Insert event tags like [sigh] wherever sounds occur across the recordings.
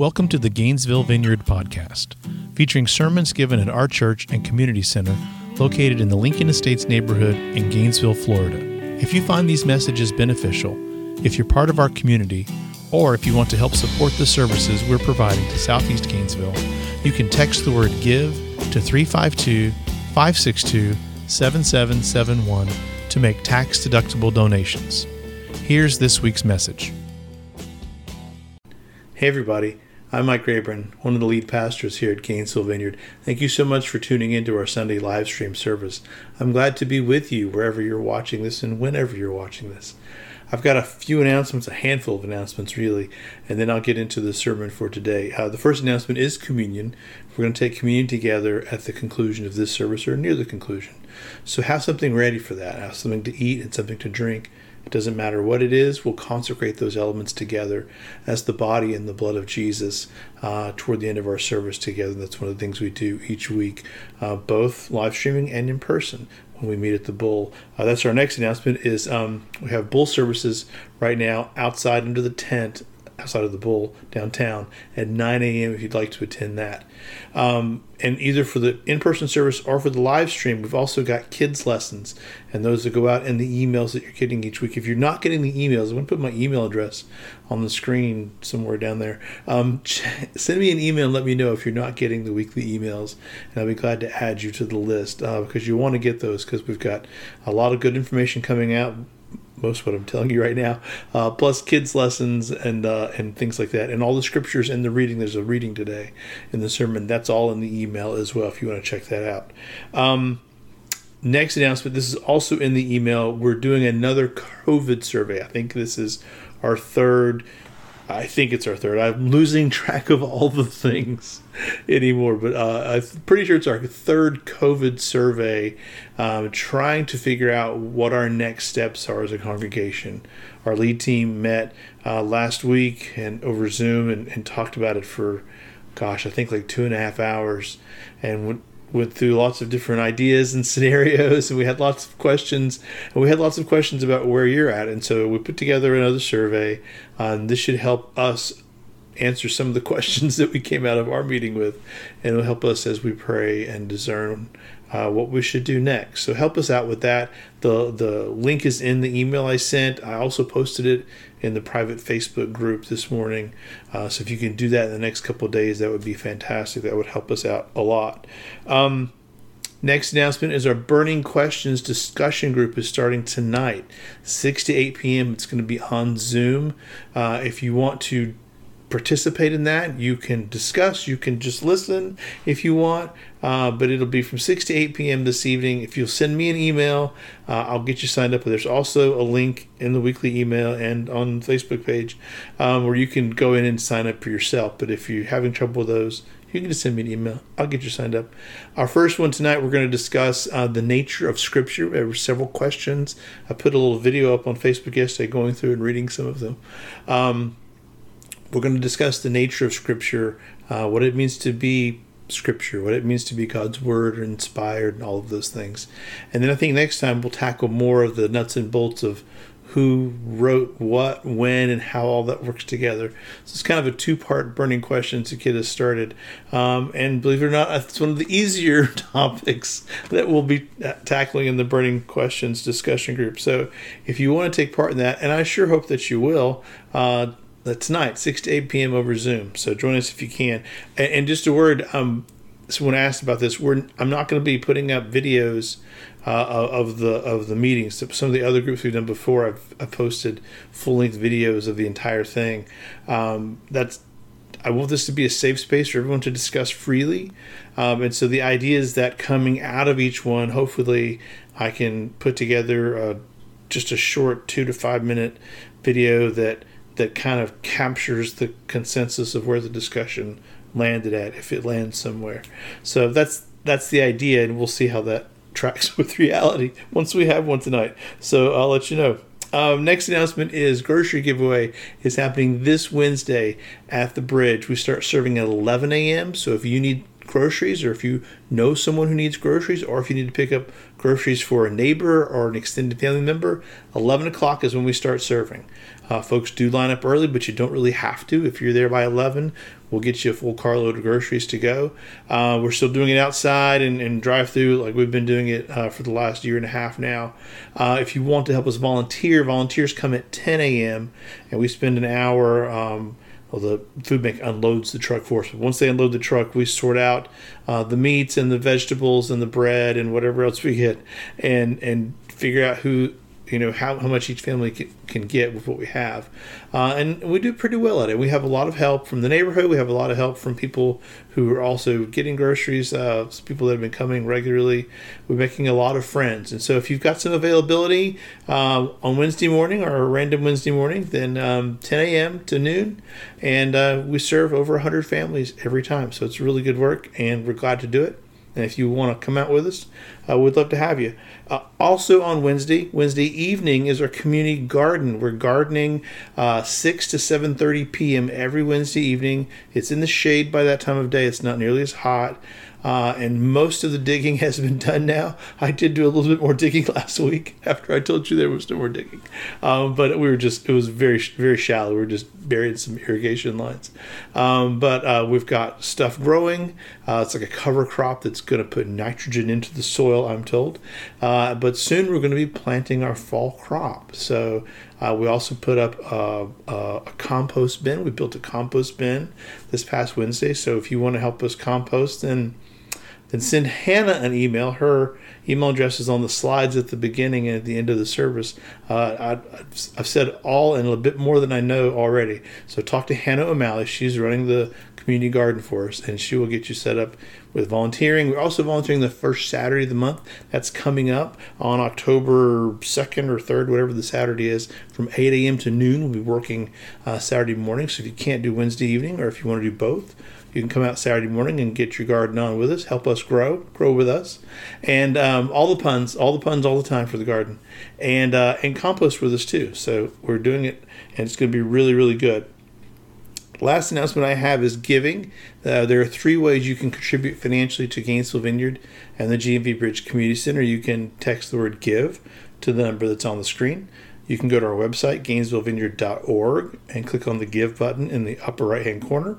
Welcome to the Gainesville Vineyard Podcast, featuring sermons given at our church and community center located in the Lincoln Estates neighborhood in Gainesville, Florida. If you find these messages beneficial, if you're part of our community, or if you want to help support the services we're providing to Southeast Gainesville, you can text the word GIVE to 352 562 7771 to make tax deductible donations. Here's this week's message. Hey, everybody. I'm Mike Rayburn, one of the lead pastors here at Gainesville Vineyard. Thank you so much for tuning into our Sunday live stream service. I'm glad to be with you wherever you're watching this and whenever you're watching this. I've got a few announcements, a handful of announcements really, and then I'll get into the sermon for today. Uh, the first announcement is communion. We're going to take communion together at the conclusion of this service or near the conclusion. So have something ready for that. Have something to eat and something to drink. It doesn't matter what it is, we'll consecrate those elements together as the body and the blood of Jesus uh, toward the end of our service together. That's one of the things we do each week, uh, both live streaming and in person when we meet at the Bull. Uh, that's our next announcement. Is um, we have Bull services right now outside under the tent outside of the Bull downtown at 9 a.m. if you'd like to attend that. Um, and either for the in person service or for the live stream, we've also got kids' lessons and those that go out in the emails that you're getting each week. If you're not getting the emails, I'm going to put my email address on the screen somewhere down there. Um, [laughs] send me an email and let me know if you're not getting the weekly emails, and I'll be glad to add you to the list uh, because you want to get those because we've got a lot of good information coming out most what I'm telling you right now, uh, plus kids lessons and uh, and things like that, and all the scriptures and the reading. There's a reading today in the sermon. That's all in the email as well. If you want to check that out. Um, next announcement. This is also in the email. We're doing another COVID survey. I think this is our third I think it's our third. I'm losing track of all the things anymore, but uh, I'm pretty sure it's our third COVID survey, um, trying to figure out what our next steps are as a congregation. Our lead team met uh, last week and over Zoom and, and, talked about it for, gosh, I think like two and a half hours, and went through lots of different ideas and [laughs] scenarios and we had lots of questions and we had lots of questions about where you're at and so we put together another survey and this should help us answer some of the [laughs] questions that we came out of our meeting with and it'll help us as we pray and discern uh, what we should do next. So help us out with that. The the link is in the email I sent. I also posted it in the private Facebook group this morning. Uh, so if you can do that in the next couple days, that would be fantastic. That would help us out a lot. Um, Next announcement is our Burning Questions discussion group is starting tonight, 6 to 8 p.m. It's going to be on Zoom. Uh, if you want to participate in that. You can discuss, you can just listen if you want, uh, but it'll be from 6 to 8 p.m. this evening. If you'll send me an email, uh, I'll get you signed up. There's also a link in the weekly email and on Facebook page um, where you can go in and sign up for yourself. But if you're having trouble with those, you can just send me an email. I'll get you signed up. Our first one tonight, we're going to discuss uh, the nature of Scripture. There were several questions. I put a little video up on Facebook yesterday going through and reading some of them. Um, we're going to discuss the nature of Scripture, uh, what it means to be Scripture, what it means to be God's Word, inspired, and all of those things. And then I think next time we'll tackle more of the nuts and bolts of who wrote what, when, and how all that works together. So it's kind of a two part burning question to get us started. Um, and believe it or not, it's one of the easier [laughs] topics that we'll be tackling in the burning questions discussion group. So if you want to take part in that, and I sure hope that you will, uh, tonight, 6 to 8 p.m. over Zoom. So join us if you can. And, and just a word, um, someone asked about this. We're, I'm not going to be putting up videos uh, of the of the meetings. Some of the other groups we've done before, I've, I've posted full length videos of the entire thing. Um, that's I want this to be a safe space for everyone to discuss freely. Um, and so the idea is that coming out of each one, hopefully, I can put together uh, just a short two to five minute video that that kind of captures the consensus of where the discussion landed at if it lands somewhere. So that's that's the idea, and we'll see how that [laughs] tracks with reality once we have one tonight. So I'll let you know. Um, next announcement is grocery giveaway is happening this Wednesday at the bridge. We start serving at 11 a.m. So if you need groceries or if you know someone who needs groceries or if you need to pick up groceries for a neighbor or an extended family member 11 o'clock is when we start serving Uh, folks do line up early, but you don't really have to. If you're there by 11, we'll get you a full carload of groceries to go. Uh, we're still doing it outside and, and drive through like we've been doing it uh, for the last year and a half now. Uh, if you want to help us volunteer, volunteers come at 10 a.m. and we spend an hour. Um, well, the food bank unloads the truck for us. But once they unload the truck, we sort out uh, the meats and the vegetables and the bread and whatever else we get, and and figure out who you know how, how much each family can, can get with what we have. Uh, and we do pretty well at it. We have a lot of help from the neighborhood. We have a lot of help from people who are also getting groceries uh, people that have been coming regularly. We're making a lot of friends. And so if you've got some availability uh, on wednesday morning or a random wednesday morning then um, 10 a.m to noon and uh, we serve over 100 families every time. So it's really good work and we're glad to do it. And if you want to come out with us, uh, we'd love to have you. Uh, also on Wednesday, Wednesday evening is our community garden. We're gardening uh, 6 to 7.30 p.m. every Wednesday evening. It's in the shade by that time of day. It's not nearly as hot. Uh, and most of the digging [laughs] has been done now. I did do a little bit more digging [laughs] last week after I told you there was no more digging, um, but we were just it was very very shallow. We were just burying some irrigation lines, um, but uh, we've got stuff growing. Uh, it's like a cover crop that's going to put nitrogen into the soil. I'm told, uh, but soon we're going to be planting our fall crop. So. Uh, we also put up a, a, compost bin. We built a compost bin this past Wednesday. So if you want to help us compost, then then send Hannah an email. Her email address is on the slides at the beginning and at the end of the service. Uh, I, have said all and a bit more than I know already. So talk to Hannah O'Malley. She's running the community garden for us, and she will get you set up with volunteering. We're also volunteering the first Saturday of the month. That's coming up on October 2nd or 3rd, whatever the Saturday is, from 8 a.m. to noon. We'll be working uh, Saturday morning. So if you can't do Wednesday evening or if you want to do both, you can come out Saturday morning and get your garden on with us, help us grow, grow with us, and um, all the puns, all the puns, all the time for the garden, and uh, and compost with us too. So we're doing it, and it's going to be really, really good. Last announcement I have is giving. Uh, there are three ways you can contribute financially to Gainesville Vineyard and the GMV Bridge Community Center. You can text the word give to the number that's on the screen. You can go to our website, GainesvilleVineyard.org, and click on the give button in the upper right hand corner.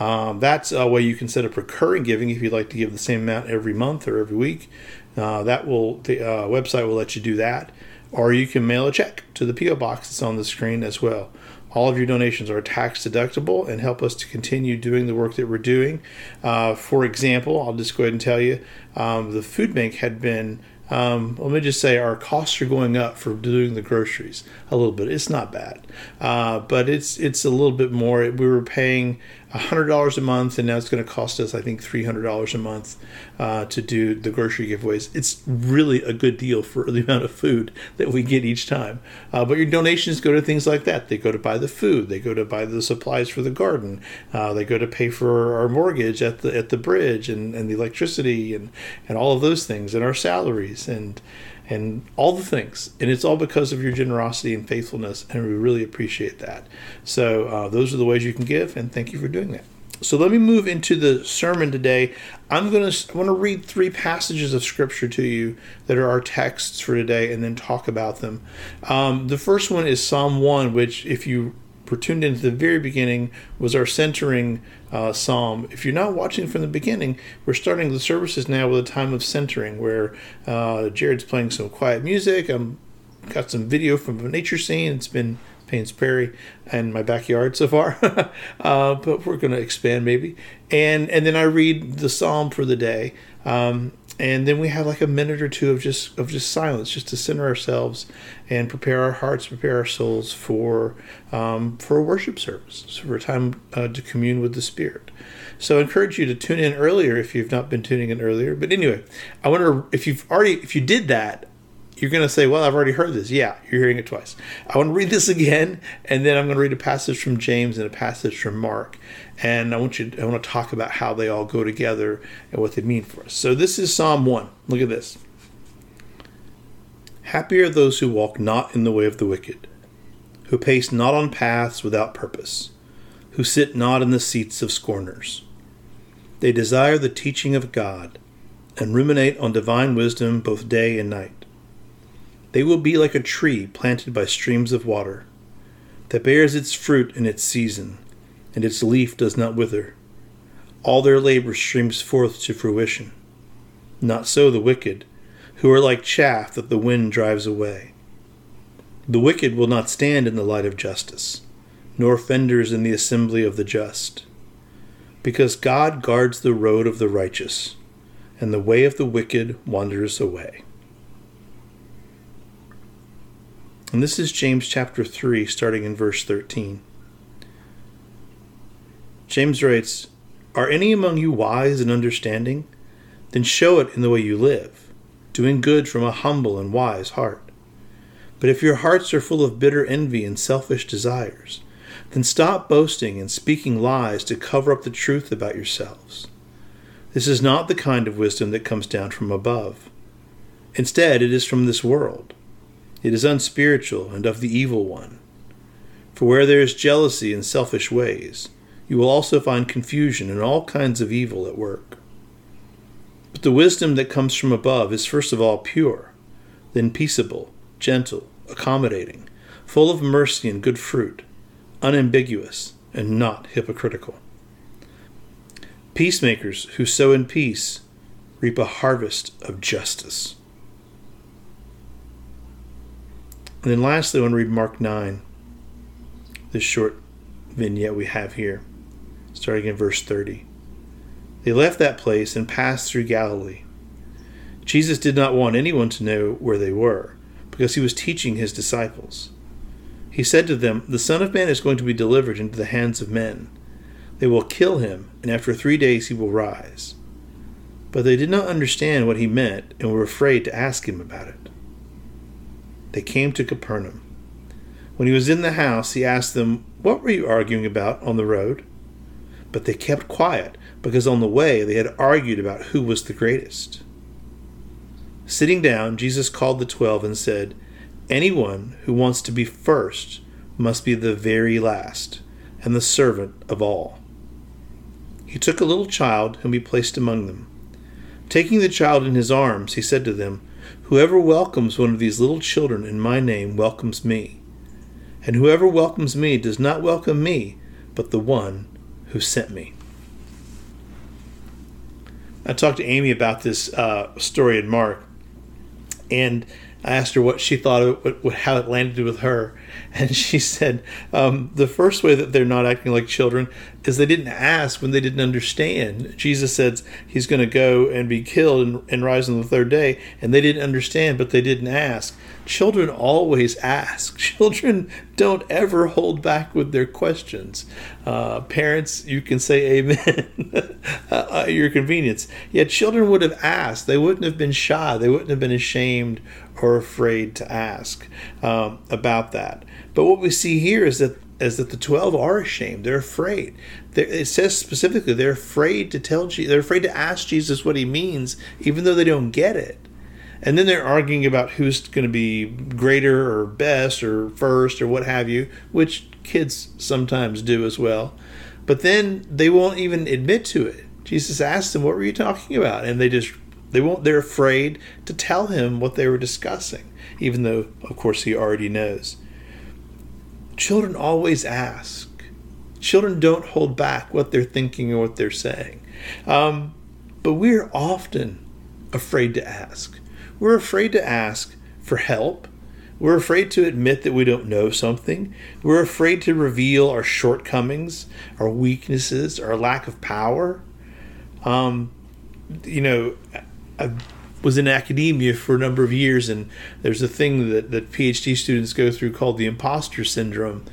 Um, that's a way you can set up recurring giving if you'd like to give the same amount every month or every week. Uh, that will the uh, website will let you do that, or you can mail a check to the PO box that's on the screen as well. All of your donations are tax deductible and help us to continue doing the work that we're doing. Uh, for example, I'll just go ahead and tell you um, the food bank had been um, let me just say our costs are going up for doing the groceries a little bit. It's not bad, uh, but it's it's a little bit more. We were paying hundred dollars a month, and now it's going to cost us, I think, three hundred dollars a month uh, to do the grocery giveaways. It's really a good deal for the amount of food that we get each time. Uh, but your donations go to things like that. They go to buy the food. They go to buy the supplies for the garden. Uh, they go to pay for our mortgage at the at the bridge and, and the electricity and and all of those things and our salaries and and all the things. And it's all because of your generosity and faithfulness, and we really appreciate that. So, uh, those are the ways you can give, and thank you for doing that. So let me move into the sermon today. I'm going to want to read three passages of scripture to you that are our texts for today, and then talk about them. Um, the first one is Psalm one, which if you were tuned into the very beginning was our centering uh, psalm. If you're not watching from the beginning, we're starting the services now with a time of centering where uh, Jared's playing some quiet music. I'm got some video from a nature scene. It's been Paynes Prairie and my backyard so far, [laughs] uh, but we're going to expand maybe. And and then I read the psalm for the day. Um, and then we have like a minute or two of just of just silence, just to center ourselves and prepare our hearts, prepare our souls for um, for a worship service, so for a time uh, to commune with the Spirit. So I encourage you to tune in earlier if you've not been tuning in earlier. But anyway, I wonder if you've already if you did that, you're going to say, Well, I've already heard this. Yeah, you're hearing it twice. I want to read this again, and then I'm going to read a passage from James and a passage from Mark. And I want you I want to talk about how they all go together and what they mean for us. So this is Psalm 1. Look at this. Happy are those who walk not in the way of the wicked, who pace not on paths without purpose, who sit not in the seats of scorners. They desire the teaching of God and ruminate on divine wisdom both day and night. They will be like a tree planted by streams of water, that bears its fruit in its season, and its leaf does not wither. All their labor streams forth to fruition. Not so the wicked, who are like chaff that the wind drives away. The wicked will not stand in the light of justice, nor offenders in the assembly of the just. Because God guards the road of the righteous, and the way of the wicked wanders away. And this is James chapter 3, starting in verse 13. James writes, Are any among you wise and understanding? Then show it in the way you live, doing good from a humble and wise heart. But if your hearts are full of bitter envy and selfish desires, then stop boasting and speaking lies to cover up the truth about yourselves. This is not the kind of wisdom that comes down from above. Instead, it is from this world it is unspiritual and of the evil one. For where there is jealousy and selfish ways, you will also find confusion and all kinds of evil at work. But the wisdom that comes from above is first of all pure, then peaceable, gentle, accommodating, full of mercy and good fruit, unambiguous, and not hypocritical. Peacemakers who sow in peace reap a harvest of justice. And then lastly, I want to read Mark 9, this short vignette we have here, starting in verse 30. They left that place and passed through Galilee. Jesus did not want anyone to know where they were, because he was teaching his disciples. He said to them, The Son of Man is going to be delivered into the hands of men. They will kill him, and after three days he will rise. But they did not understand what he meant and were afraid to ask him about it they came to Capernaum. When he was in the house, he asked them, What were you arguing about on the road? But they kept quiet, because on the way they had argued about who was the greatest. Sitting down, Jesus called the twelve and said, Anyone who wants to be first must be the very last, and the servant of all. He took a little child whom he placed among them. Taking the child in his arms, he said to them, Whoever welcomes one of these little children in my name welcomes me. And whoever welcomes me does not welcome me, but the one who sent me. I talked to Amy about this uh, story in Mark, and I asked her what she thought of it, what, how it landed with her. And she [laughs] said um, the first way that they're not acting like children is they didn't ask when they didn't understand. Jesus said he's going to go and be killed and, and rise on the third day, and they didn't understand, but they didn't ask. Children always ask. [laughs] Children don't ever hold back with their questions. Uh, parents, you can say amen [laughs] at your convenience. Yet children would have asked. They wouldn't have been shy. They wouldn't have been ashamed or afraid to ask um, about that. But what we see here is that is that the 12 are ashamed. They're afraid. They're, it says specifically they're afraid to tell they're afraid to ask jesus what he means even though they don't get it. And then they're arguing about who's going to be greater or best or first or what have you which kids sometimes do as well. But then they won't even admit to it. Jesus asked them what were you talking about? And they just they won't they're afraid to tell him what they were discussing even though of course he already knows children always ask children don't hold back what they're thinking or what they're saying um, but we're often afraid to ask we're afraid to ask for help. We're afraid to admit that we don't know something. We're afraid to reveal our shortcomings, our weaknesses, our lack of power. Um, you know, I was in academia for a number of years, and there's a thing that, that PhD students go through called the imposter syndrome.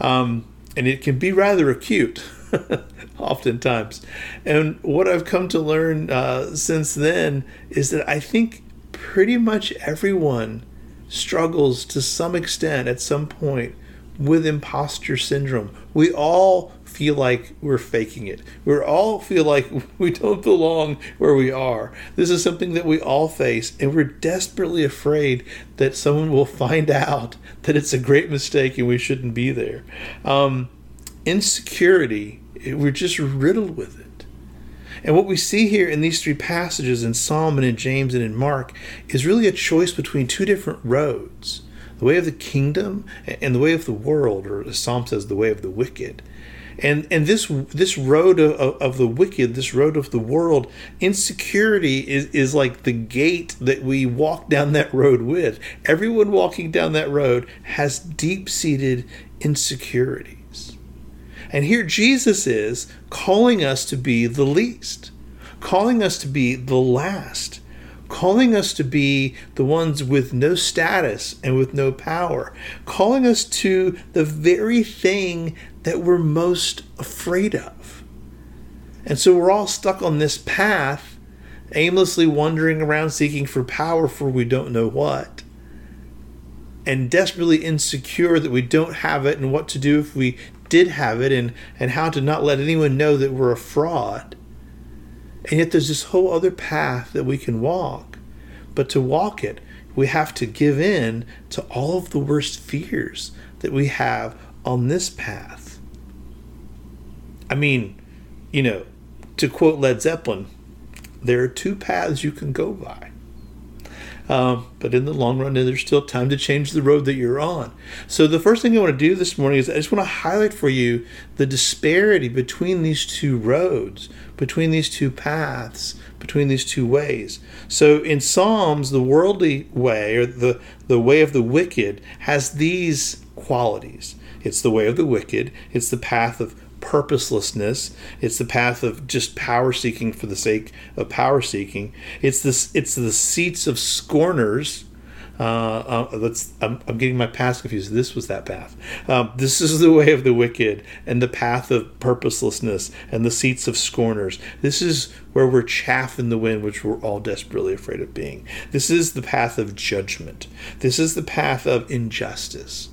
Um, and it can be rather acute. [laughs] oftentimes. And what I've come to learn uh, since then is that I think pretty much everyone struggles to some extent at some point with imposter syndrome. We all feel like we're faking it. We all feel like [laughs] we don't belong where we are. This is something that we all face, and we're desperately afraid that someone will find [laughs] out that it's a great mistake and we shouldn't be there. Um, insecurity, we're just riddled with it. And what we see here in these three passages in Psalm and in James and in Mark is really a choice between two different roads the way of the kingdom, and the way of the world, or as Psalm says, the way of the wicked. And and this this road of, of the wicked, this road of the world, insecurity is, is like the gate that we walk down that road with. Everyone walking down that road has deep seated insecurities. And here Jesus is calling us to be the least, calling us to be the last, calling us to be the ones with no status and with no power, calling us to the very thing that we're most afraid of. And so we're all stuck on this path, aimlessly wandering around seeking for power for we don't know what, and desperately insecure that we don't have it and what to do if we did have it and, and how to not let anyone know that we're a fraud. And yet there's this whole other path that we can walk. But to walk it, we have to give in to all of the worst fears that we have on this path. I mean, you know, to quote Led Zeppelin, there are two paths you can go by. Um, but in the long run, there's still time to change the road that you're on. So, the first thing I want to do this morning is I just want to highlight for you the disparity between these two roads, between these two paths, between these two ways. So, in Psalms, the worldly way, or the, the way of the wicked, has these qualities it's the way of the wicked, it's the path of purposelessness. It's the path of just power seeking for the sake of power seeking. It's this. It's the seats of scorners. Uh, uh, let's. I'm, I'm, getting my paths confused. This was that path. Um, this is the way of the wicked and the path of purposelessness and the seats of scorners. This is where we're chaff in the wind, which we're all desperately afraid of being. This is the path of judgment. This is the path of injustice.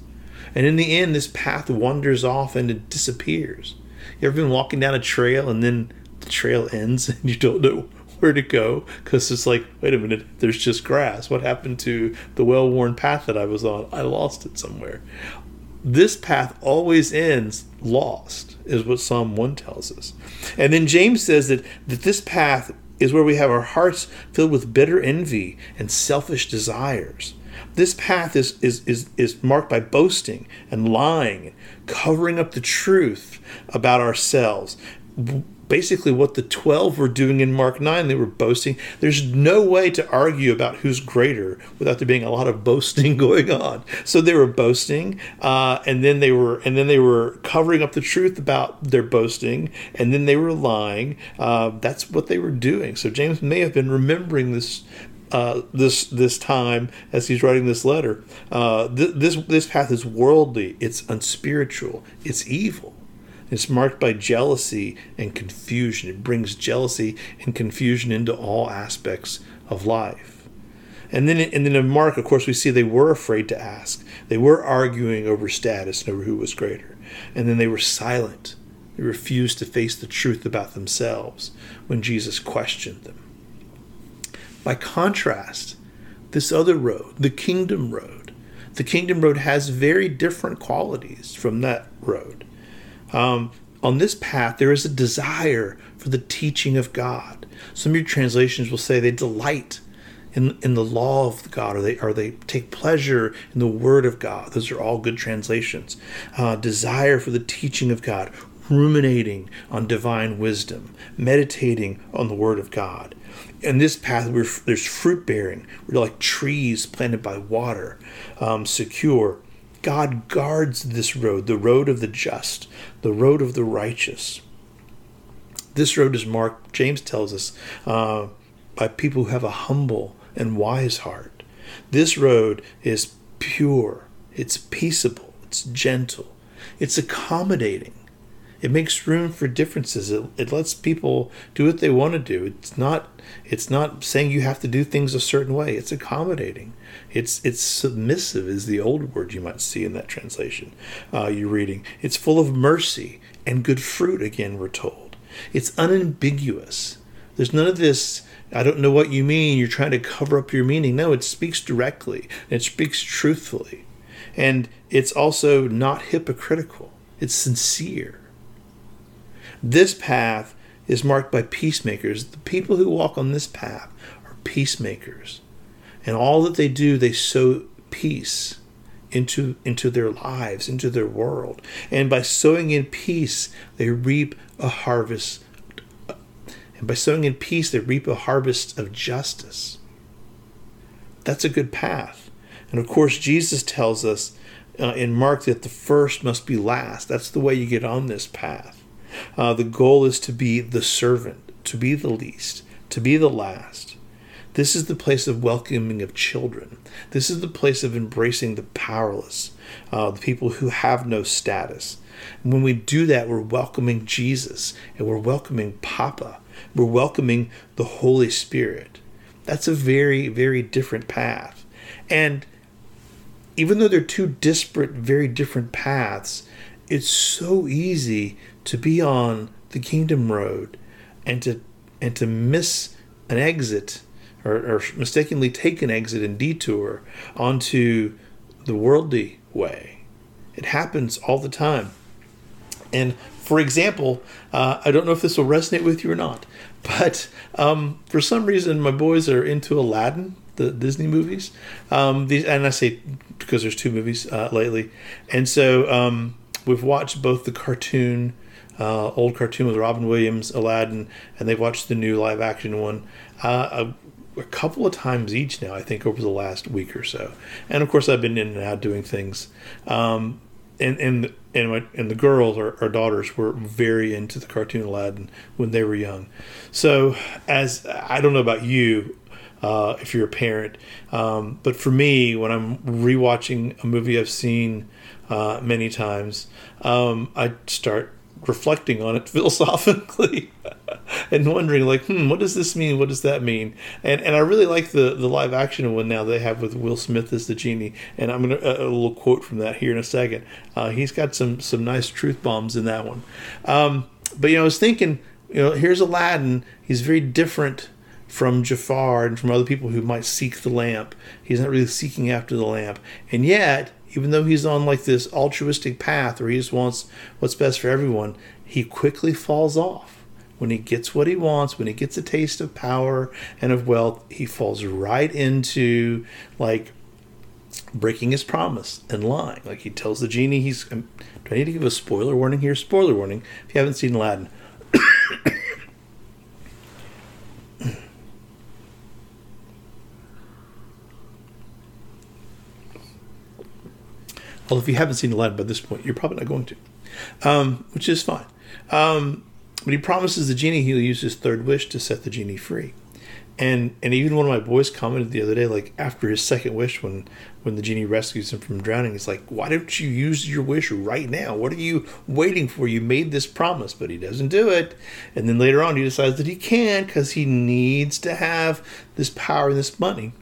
And in the end, this path wanders off and it disappears. You ever been walking down a trail and then the trail ends [laughs] and you don't know where to go because it's like, wait a minute, there's just grass. What happened to the well worn path that I was on? I lost it somewhere. This path always ends lost, is what Psalm 1 tells us. And then James says that, that this path is where we have our hearts filled with bitter envy and selfish desires. This path is, is, is, is marked by boasting and lying, covering up the truth about ourselves. Basically, what the 12 were doing in Mark 9, they were boasting. There's no way to argue about who's greater without there being a lot of boasting [laughs] going on. So they were boasting, uh, and then they were and then they were covering up the truth about their boasting, and then they were lying. Uh, that's what they were doing. So James may have been remembering this uh, this this time as he's writing this letter. Uh, th- this this path is worldly. It's unspiritual. It's evil. It's marked by jealousy and confusion. It brings jealousy and confusion into all aspects of life. And then, and then in Mark, of course, we see they were afraid to ask. They were arguing over status and over who was greater. And then they were silent. They refused to face the truth about themselves when Jesus questioned them. By contrast, this other road, the kingdom road, the kingdom road has very different qualities from that road. Um, on this path, there is a desire for the teaching of God. Some of your translations will say they delight in, in the law of God, or they or they take pleasure in the word of God. Those are all good translations. Uh, desire for the teaching of God, ruminating on divine wisdom, meditating on the word of God in this path there's fruit bearing. We're like trees planted by water um, secure. God guards this road the road of the just the road of the righteous. This road is marked james tells us uh, by people who have a humble and wise heart. This road is pure. It's peaceable. It's gentle. It's accommodating it makes room for differences it, it lets people do what they want to do it's not it's not saying you have to do things a certain way it's accommodating it's it's submissive is the old word you might see in that translation uh, you're reading it's full of mercy and good fruit again we're told it's unambiguous there's none of this I don't know what you mean. You're trying to cover up your meaning. No, it speaks directly. It speaks truthfully. And it's also not hypocritical. It's sincere. This path is marked by peacemakers. The people who walk on this path are peacemakers. And all that they do, they sow peace into into their lives, into their world. And by sowing in peace, they reap a harvest. And by sowing in peace, they reap a harvest of justice. That's a good path. And of course, Jesus tells us uh, in Mark that the first must be last. That's the way you get on this path. Uh, the goal is to be the servant, to be the least, to be the last. This is the place of welcoming of children. This is the place of embracing the powerless, uh, the people who have no status. And when we do that, we're welcoming Jesus and we're welcoming Papa. We're welcoming the Holy Spirit. That's a very, very different path. And even though they're two disparate, very different paths, it's so easy to be on the kingdom road and to and to miss an exit or, or mistakenly take an exit and detour onto the worldly way. It happens all the time. And for example, uh, I don't know if this will resonate with you or not, [laughs] but um, for some reason, my boys are into Aladdin the Disney movies. Um, these, and I say because there's two movies uh, lately, and so um, we've watched both the cartoon, uh, old cartoon with Robin Williams, Aladdin, and they've watched the new live action one. Uh, a, a, couple of times each now, I think, over the last week or so. And of course, I've been in and out doing things. Um, and and and my and the girls, our, our daughters, were very into the cartoon Aladdin when they were young. So, as I don't know about you, uh, if you're a parent. Um, but for me, when I'm rewatching a movie I've seen uh, many times, um, I start reflecting on it [laughs] philosophically [laughs] and wondering like hmm what does this mean? What does that mean? And and i really like the the live action one now they have with will smith as the genie. And i'm gonna a, a little quote from that here in a second. Uh, he's got some some nice truth bombs in that one. Um, but you know i was thinking you know here's aladdin. He's very different from Jafar and from other people who might seek the lamp. He's not really seeking after the lamp. And yet, even though he's on like this altruistic path where he just wants what's best for everyone, he quickly falls off. When he gets what he wants, when he gets a taste of power and of wealth, he falls right into like breaking his promise and lying. Like he tells the genie, he's. Um, do I need to give a spoiler warning here? Spoiler warning. If you haven't seen Aladdin, Well, if you haven't seen Aladdin by this point, you're probably not going to, um, which is fine. Um, but he promises the genie he'll use his third wish to set the genie free. And and even one of my boys commented the other day, like after his second wish, when when the genie rescues him from drowning, he's like, "Why don't you use your wish right now? What are you waiting for? You made this promise." But he doesn't do it. And then later on, he decides that he can because he needs to have this power and this money.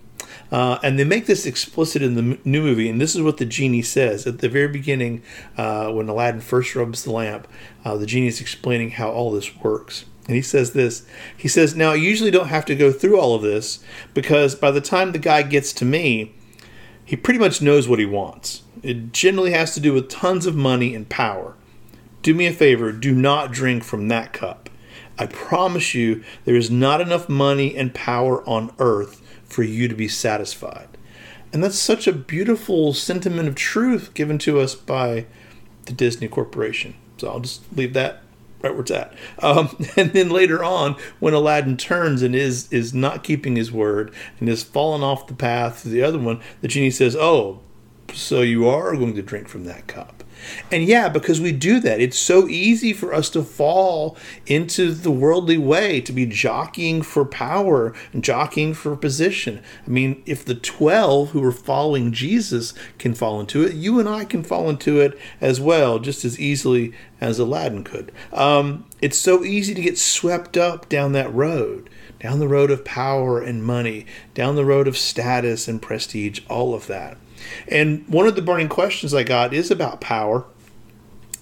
Uh, and they make this explicit in the new movie, and this is what the genie says at the very beginning uh, when Aladdin first rubs the lamp. Uh, the genie is explaining how all this works. And he says this He says, Now, I usually don't have to go through all of this because by the time the guy gets to me, he pretty much knows what he wants. It generally has to do with tons of money and power. Do me a favor, do not drink from that cup. I promise you, there is not enough money and power on earth for you to be satisfied. And that's such a beautiful sentiment of truth given to us by the Disney Corporation. So I'll just leave that right where it's at. Um, [laughs] and then later on, when Aladdin turns and is is not keeping his word and has fallen off the path to the other one, the genie says, "Oh, so you are going to drink from that cup." And yeah, because we do that, it's so easy for us to fall into the worldly way, to be jockeying for power and jockeying for position. I mean, if the 12 who are following Jesus can fall into it, you and I can fall into it as well, just as easily as Aladdin could. Um, it's so easy to get swept up down that road down the road of power and money, down the road of status and prestige, all of that. And one of the burning questions I got is about power.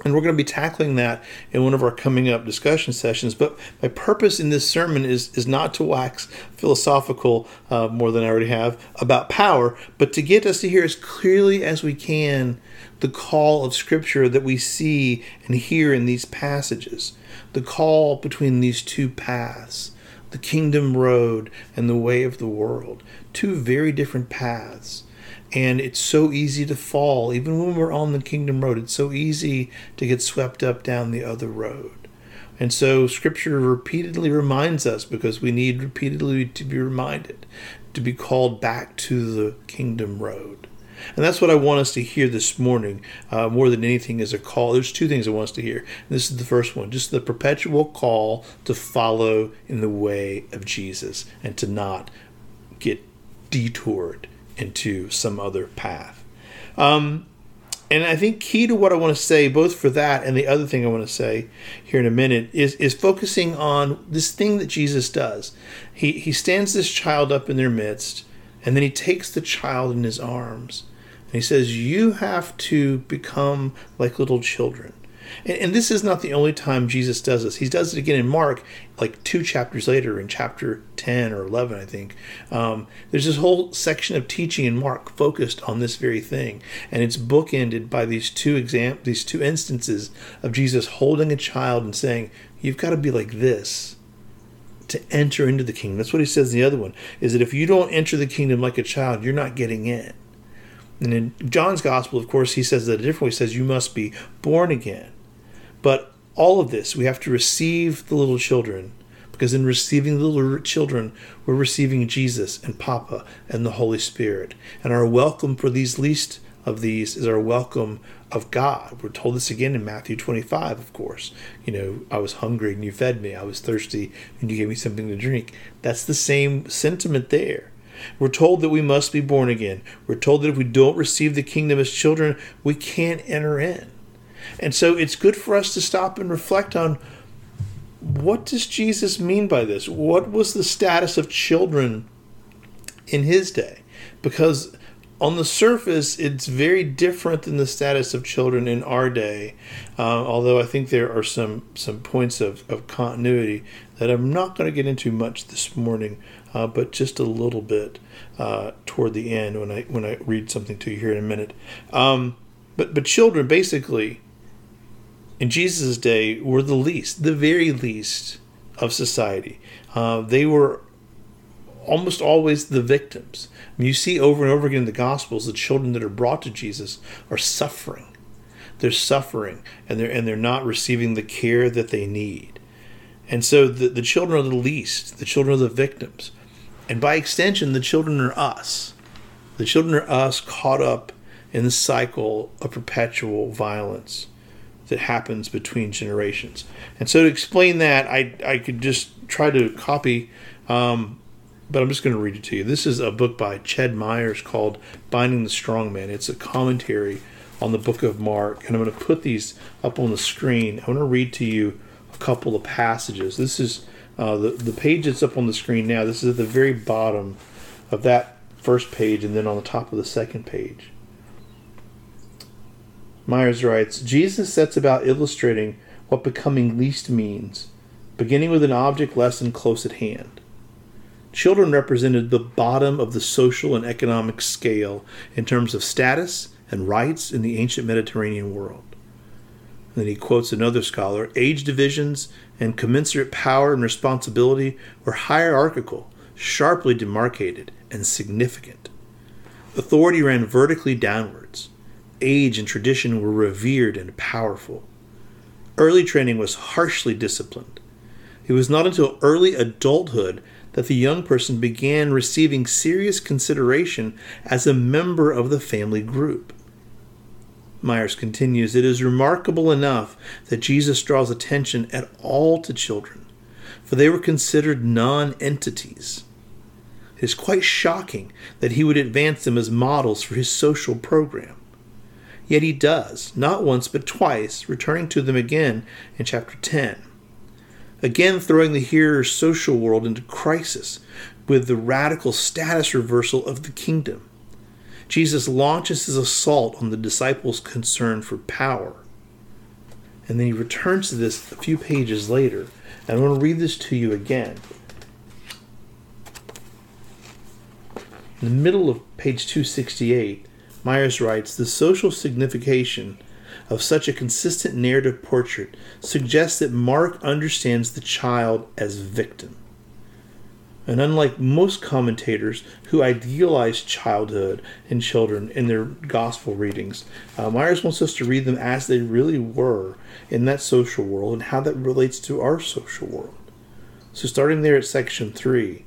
And we're going to be tackling that in one of our coming up discussion sessions. But my purpose in this sermon is, is not to wax philosophical uh, more than I already have about power, but to get us to hear as clearly as we can the call of Scripture that we see and hear in these passages. The call between these two paths the kingdom road and the way of the world. Two very different paths And it's so easy to fall, even when we're on the kingdom road. It's so easy to get swept up down the other road. And so scripture repeatedly reminds us because we need repeatedly to be reminded to be called back to the kingdom road. And that's what I want us to hear this morning uh, more than anything is a call. There's two things I want us to hear. And this is the first one just the perpetual call to follow in the way of Jesus and to not get detoured into some other path. Um, and I think key to what I want to say, both for that and the other thing I want to say here in a minute, is is focusing on this thing that Jesus does. He he stands this child up in their midst, and then he takes the child in his arms, and he says, "You have to become like little children." And, and, this is not the only time Jesus does this. He does it again in Mark, like two chapters later, in chapter 10 or 11, I think. Um, there's this whole section of teaching in Mark focused on this very thing. And it's bookended by these two exam- these two instances of Jesus holding a child and saying, You've got to be like this to enter into the kingdom. That's what he says in the other one, is that if you don't enter the kingdom like a child, you're not getting in. And in John's gospel, of course, he says that a different way. He says you must be born again. But all of this, we have to receive the little children because in receiving the little children, we're receiving Jesus and Papa and the Holy Spirit. And our welcome for these least of these is our welcome of God. We're told this again in Matthew 25, of course. You know, I was hungry and you fed me. I was thirsty and you gave me something to drink. That's the same sentiment there. We're told that we must be born again. We're told that if we don't receive the kingdom as children, we can't enter in. And so it's good for us to stop and reflect on what does Jesus mean by this? What was the status of children in his day? Because on the surface, it's very different than the status of children in our day. Uh, although I think there are some some points of, of continuity that I'm not going to get into much this morning, uh, but just a little bit uh, toward the end when I when I read something to you here in a minute. Um, but but children basically in Jesus' day were the least, the very least of society. Uh, they were almost always the victims. I mean, you see over and over again in the Gospels, the children that are brought to Jesus are suffering. They're suffering, and they're and they're not receiving the care that they need. And so the, the children are the least. The children are the victims, and by extension, the children are us. The children are us caught up in the cycle of perpetual violence that happens between generations. And so to explain that, I, I could just try to copy, um, but I'm just going to read it to you. This is a book by Ched Myers called Binding the Strong Man. It's a commentary on the book of Mark, and I'm going to put these up on the screen. I want to read to you a couple of passages. This is uh, the, the page that's up on the screen now. This is at the very bottom of that first page, and then on the top of the second page. Myers writes Jesus sets about illustrating what becoming least means, beginning with an object lesson close at hand. Children represented the bottom of the social and economic scale in terms of status and rights in the ancient Mediterranean world. And then he quotes another scholar age divisions and commensurate power and responsibility were hierarchical, sharply demarcated, and significant. Authority ran vertically downwards age and tradition were revered and powerful. Early training was harshly disciplined. It was not until early adulthood that the young person began receiving serious consideration as a member of the family group. Myers continues It is remarkable enough that Jesus draws attention at all to children, for they were considered non entities. It is quite shocking that he would advance them as models for his social program. Yet he does, not once but twice, returning to them again in chapter 10. Again, throwing the hearer's social world into crisis with the radical status reversal of the kingdom. Jesus launches his assault on the disciples' concern for power. And then he returns to this a few pages later. And I want to read this to you again. In the middle of page 268, Myers writes The social signification of such a consistent narrative portrait suggests that Mark understands the child as victim. And unlike most commentators who idealize childhood and children in their gospel readings, uh, Myers wants us to read them as they really were in that social world and how that relates to our social world. So, starting there at section 3,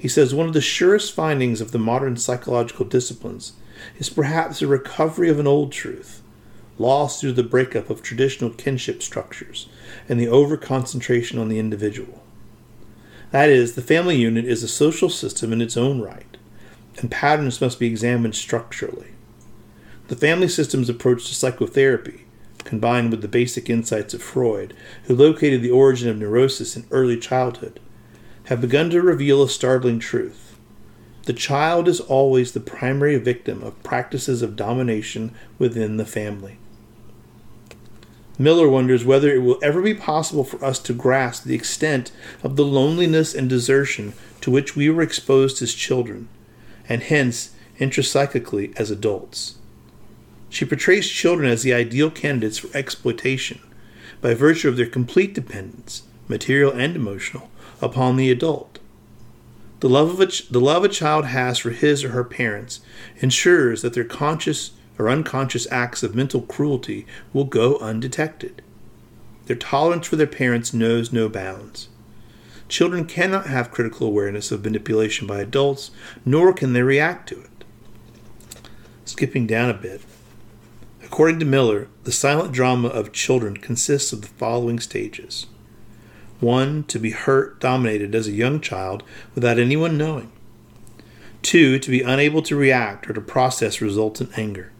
he says one of the surest findings of the modern psychological disciplines is perhaps a recovery of an old truth, lost through the breakup of traditional kinship structures and the over concentration on the individual. That is, the family unit is a social system in its own right, and patterns must be examined structurally. The family system's approach to psychotherapy, combined with the basic insights of Freud, who located the origin of neurosis in early childhood, have begun to reveal a startling truth. The child is always the primary victim of practices of domination within the family. Miller wonders whether it will ever be possible for us to grasp the extent of the loneliness and desertion to which we were exposed as children, and hence intrapsychically as adults. She portrays children as the ideal candidates for exploitation by virtue of their complete dependence, material and emotional, upon the adult. The love, of a ch- the love a child has for his or her parents ensures that their conscious or unconscious acts of mental cruelty will go undetected. Their tolerance for their parents knows no bounds. Children cannot have critical awareness of manipulation by adults, nor can they react to it. Skipping down a bit. According to Miller, the silent drama of children consists of the following stages 1. To be hurt, dominated as a young child without anyone knowing. 2. To be unable to react or to process resultant anger.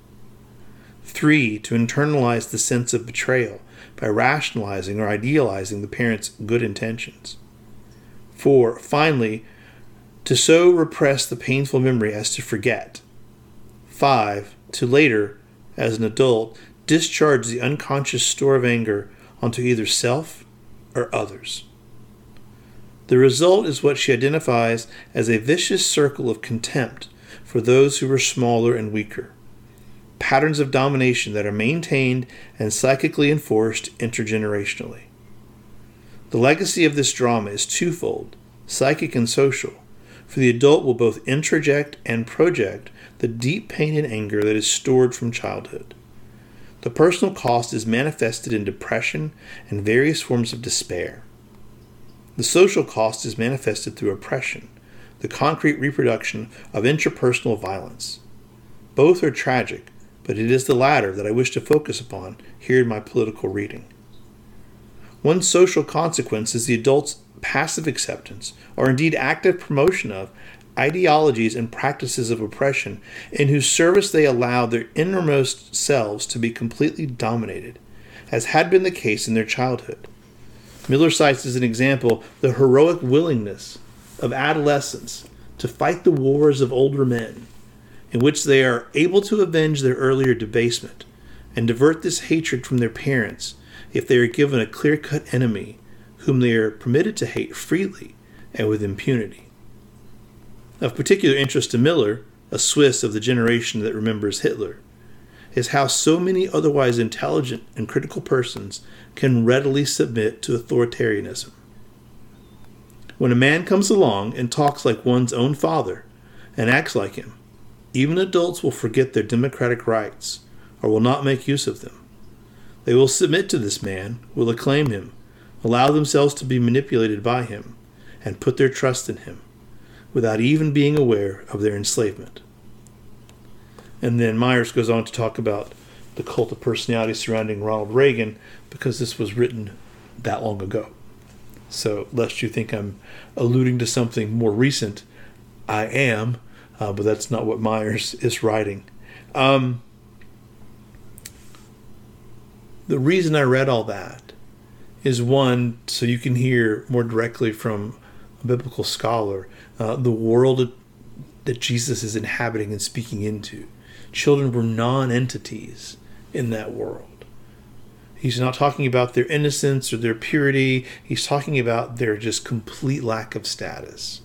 Three, to internalize the sense of betrayal by rationalizing or idealizing the parent's good intentions. Four, finally, to so repress the painful memory as to forget. Five, to later, as an adult, discharge the unconscious store of anger onto either self or others. The result is what she identifies as a vicious circle of contempt for those who are smaller and weaker patterns of domination that are maintained and psychically enforced intergenerationally. The legacy of this drama is twofold psychic and social, for the adult will both introject and project the deep pain and anger that is stored from childhood. The personal cost is manifested in depression and various forms of despair. The social cost is manifested through oppression, the concrete reproduction of intrapersonal violence. Both are tragic, but it is the latter that I wish to focus upon here in my political reading. One social consequence is the adult's passive acceptance, or indeed active promotion of, ideologies and practices of oppression in whose service they allow their innermost selves to be completely dominated, as had been the case in their childhood. Miller cites as an example the heroic willingness of adolescents to fight the wars of older men in which they are able to avenge their earlier debasement and divert this hatred from their parents if they are given a clear cut enemy whom they are permitted to hate freely and with impunity. Of particular interest to Miller, a Swiss of the generation that remembers Hitler, is how so many otherwise intelligent and critical persons can readily submit to authoritarianism. When a man comes along and talks like one's own father and acts like him, even adults will forget their democratic rights or will not make use of them. They will submit to this man, will acclaim him, allow themselves to be manipulated by him, and put their trust in him, without even being aware of their enslavement. And then Myers goes on to talk about the cult of personality surrounding Ronald Reagan because this was written that long ago. So, lest you think I'm alluding to something more recent, I am uh, but that's not what Myers is writing. Um, the reason I read all that is one, so you can hear more directly from a biblical scholar uh, the world that Jesus is inhabiting and speaking into. Children were non entities in that world. He's not talking about their innocence or their purity. He's talking about their just complete lack of status.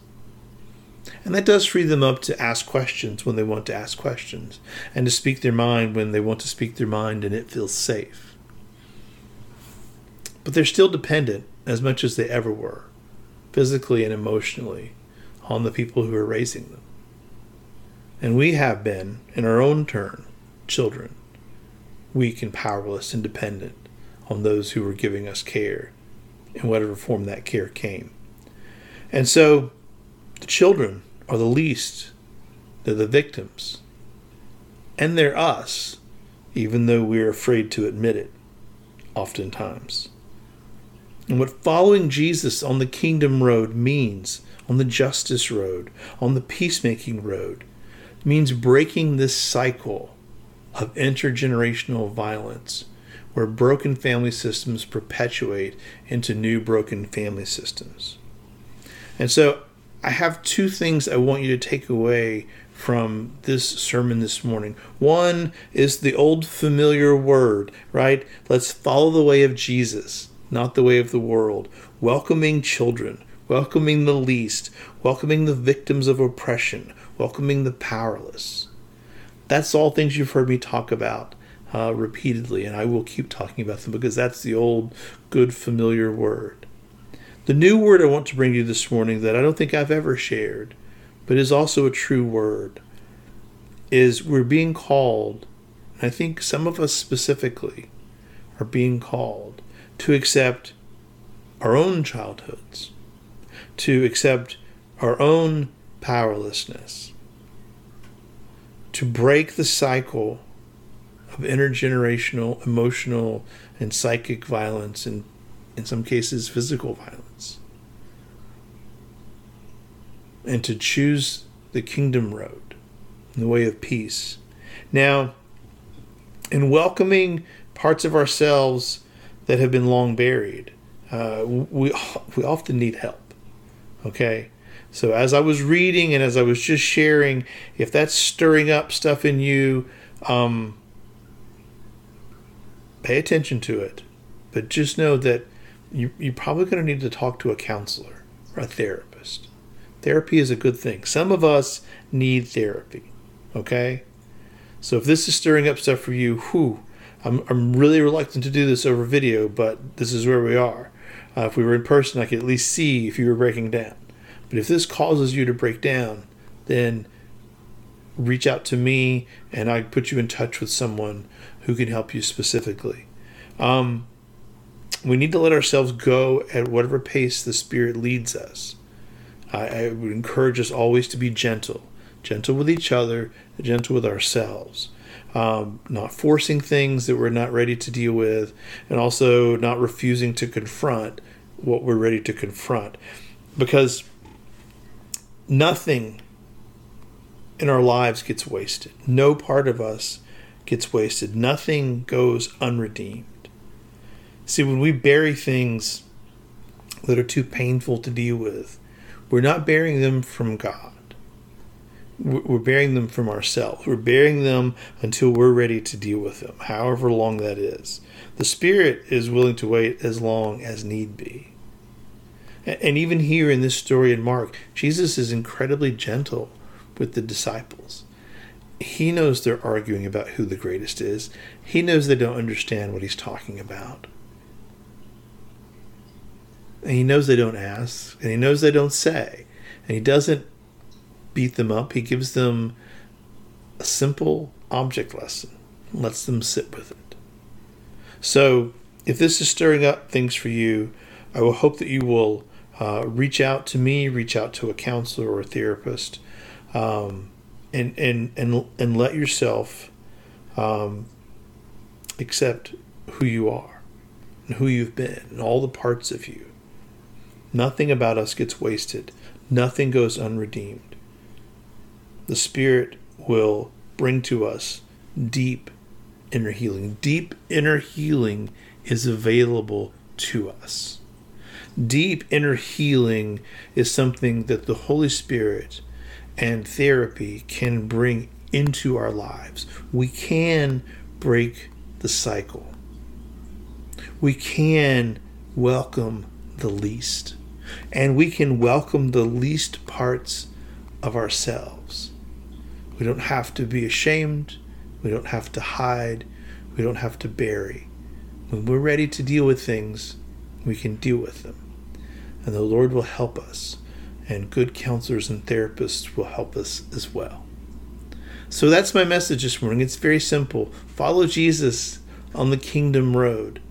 And that does free them up to ask questions when they want to ask questions and to speak their mind when they want to speak their mind and it feels safe. But they're still dependent as much as they ever were, physically and emotionally, on the people who are raising them. And we have been, in our own turn, children, weak and powerless and dependent on those who were giving us care in whatever form that care came. And so the children are the least, they're the victims. And they're us, even though we're afraid to admit it, oftentimes. And what following Jesus on the kingdom road means, on the justice road, on the peacemaking road, means breaking this cycle of intergenerational violence where broken family systems perpetuate into new broken family systems. And so I have two things I want you to take away from this sermon this morning. One is the old familiar word, right? Let's follow the way of Jesus, not the way of the world. Welcoming children, welcoming the least, welcoming the victims of oppression, welcoming the powerless. That's all things you've heard me talk about uh, repeatedly, and I will keep talking about them because that's the old, good, familiar word. The new word I want to bring you this morning that I don't think I've ever shared, but is also a true word, is we're being called, and I think some of us specifically are being called to accept our own childhoods, to accept our own powerlessness, to break the cycle of intergenerational, emotional, and psychic violence, and in some cases, physical violence. And to choose the kingdom road, the way of peace. Now, in welcoming parts of ourselves that have been long buried, uh, we, we [laughs] often need help. Okay? So as I was reading and as I was just sharing, if that's stirring up stuff in you, um, pay attention to it. But just know that you, you're probably going to need to talk to a counselor or a therapist. Therapy is a good thing. Some of us need therapy. Okay? So if this is stirring up stuff for you, whew, I'm, I'm really reluctant to do this over video, but this is where we are. Uh, if we were in person, I could at least see if you were breaking down. But if this causes you to break down, then reach out to me and I put you in touch with someone who can help you specifically. Um, we need to let ourselves go at whatever pace the Spirit leads us. I, I would encourage us always to be gentle, gentle with each other, gentle with ourselves. Um, not forcing things that we're not ready to deal with, and also not refusing to confront what we're ready to confront. Because nothing in our lives gets wasted. No part of us gets wasted. Nothing goes unredeemed. See, when we bury things that are too painful to deal with, we're not burying them from God. We're burying them from ourselves. We're burying them until we're ready to deal with them, however long that is. The Spirit is willing to wait as long as need be. And even here in this story in Mark, Jesus is incredibly gentle with the disciples. He knows they're arguing about who the greatest is. He knows they don't understand what he's talking about. And he knows they don't ask, and he knows they don't say. And he doesn't beat them up. He gives them a simple object lesson, lets them sit with it. So, if this is stirring up things for you, I will hope that you will uh, reach out to me, reach out to a counselor or a therapist, um, and and and and let yourself um, accept who you are and who you've been and all the parts of you. Nothing about us gets wasted. Nothing goes unredeemed. The Spirit will bring to us deep inner healing. Deep inner healing is available to us deep inner healing is something that the Holy Spirit and therapy can bring into our lives. We can break the cycle. We can welcome the least. And we can welcome the least parts of ourselves. We don't have to be ashamed. We don't have to hide. We don't have to bury. When we're ready to deal with things, we can deal with them and the Lord will help us and good counselors and therapists will help us as well. So that's my message this morning. It's very simple. Follow Jesus on the kingdom road.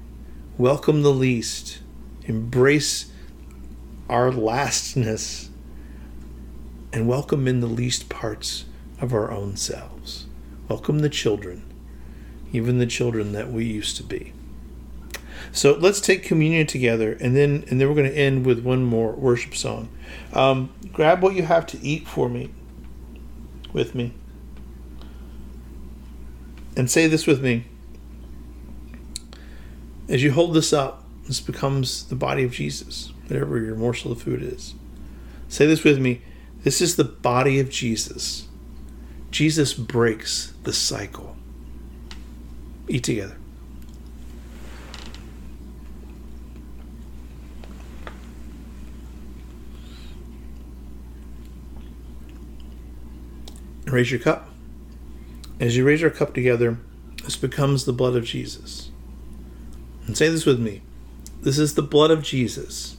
Welcome the least. Embrace our lastness and welcome in the least parts of our own selves. Welcome the children, even the children that we used to be. So let's take communion together, and then and then we're going to end with one more worship song. Um, grab what you have to eat for me, with me, and say this with me. As you hold this up, this becomes the body of Jesus, whatever your morsel of food is. Say this with me. This is the body of Jesus. Jesus breaks the cycle. Eat together. Raise your cup. As you raise your cup together, this becomes the blood of Jesus. And say this with me this is the blood of Jesus.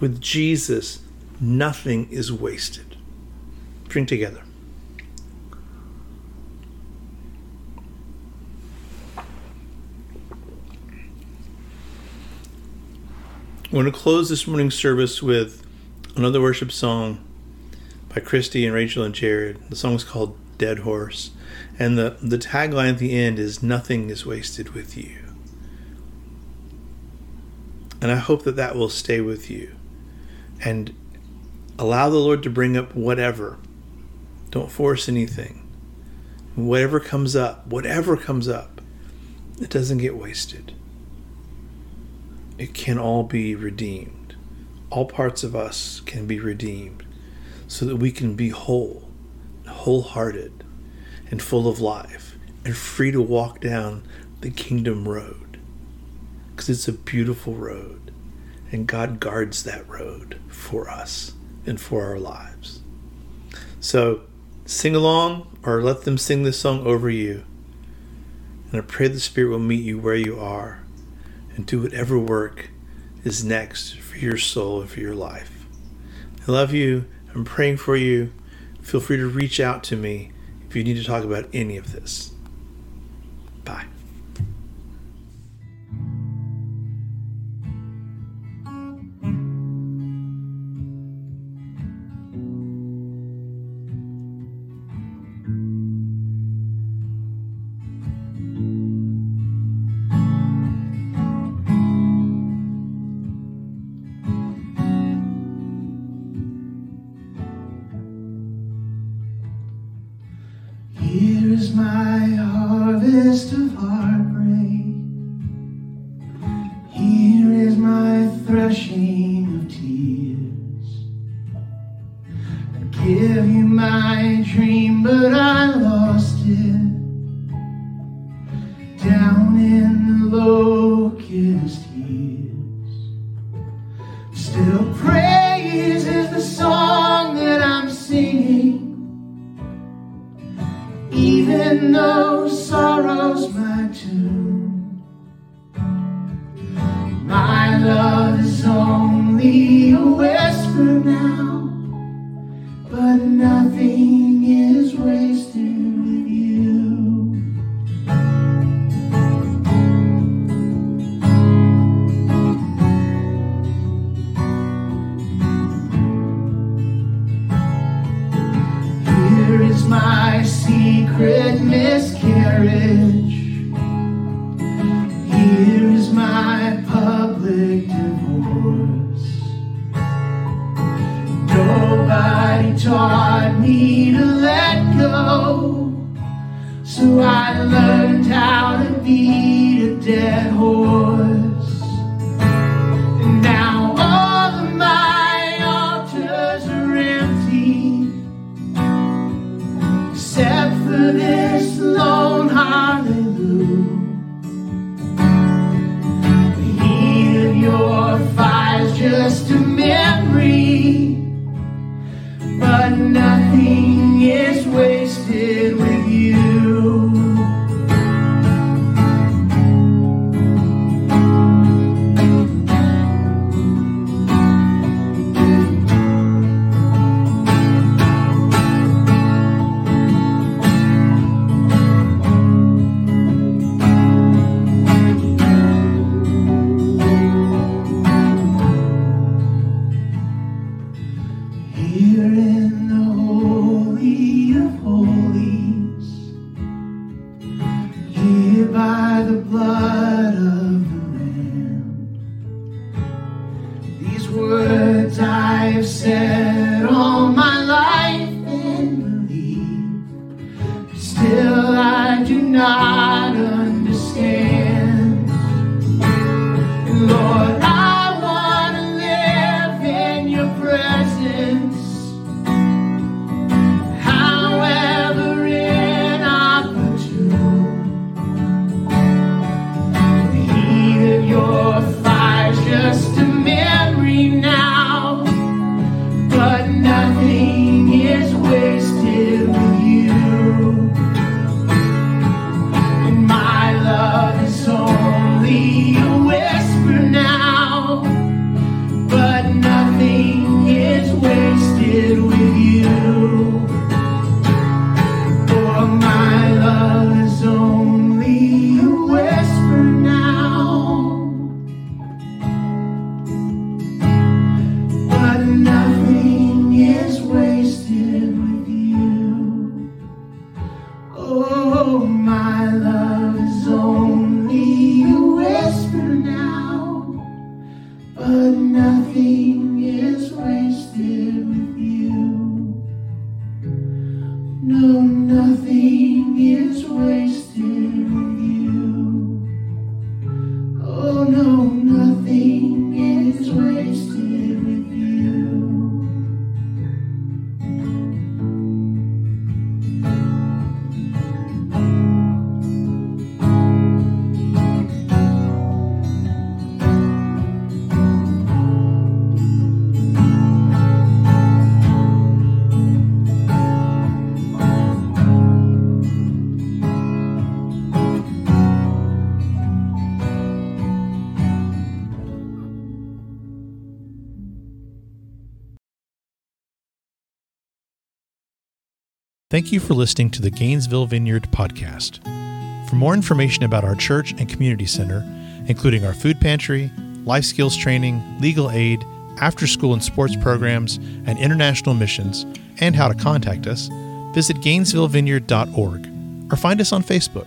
With Jesus, nothing is wasted. Drink together. I want to close this morning's service with another worship song by Christy and Rachel and Jared. The song is called Dead Horse. And the, the tagline at the end is Nothing is wasted with you. And I hope that that will stay with you. And allow the Lord to bring up whatever. Don't force anything. Whatever comes up, whatever comes up, it doesn't get wasted. It can all be redeemed. All parts of us can be redeemed so that we can be whole, wholehearted, and full of life, and free to walk down the kingdom road because it's a beautiful road, and God guards that road for us and for our lives. So sing along or let them sing this song over you. And I pray the Spirit will meet you where you are and do whatever work is next for your soul and for your life. I love you. I'm praying for you. Feel free to reach out to me if you need to talk about any of this. Thank you for listening to the Gainesville Vineyard podcast. For more information about our church and community center, including our food pantry, life skills training, legal aid, after school and sports programs, and international missions, and how to contact us, visit GainesvilleVineyard.org or find us on Facebook.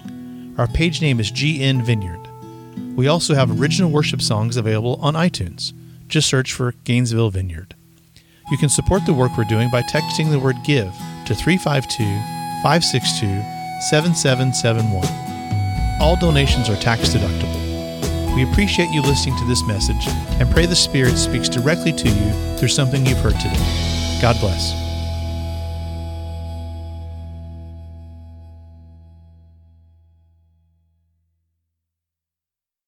Our page name is GN Vineyard. We also have original worship songs available on iTunes. Just search for Gainesville Vineyard. You can support the work we're doing by texting the word GIVE to 352 562 7771. All donations are tax deductible. We appreciate you listening to this message and pray the Spirit speaks directly to you through something you've heard today. God bless.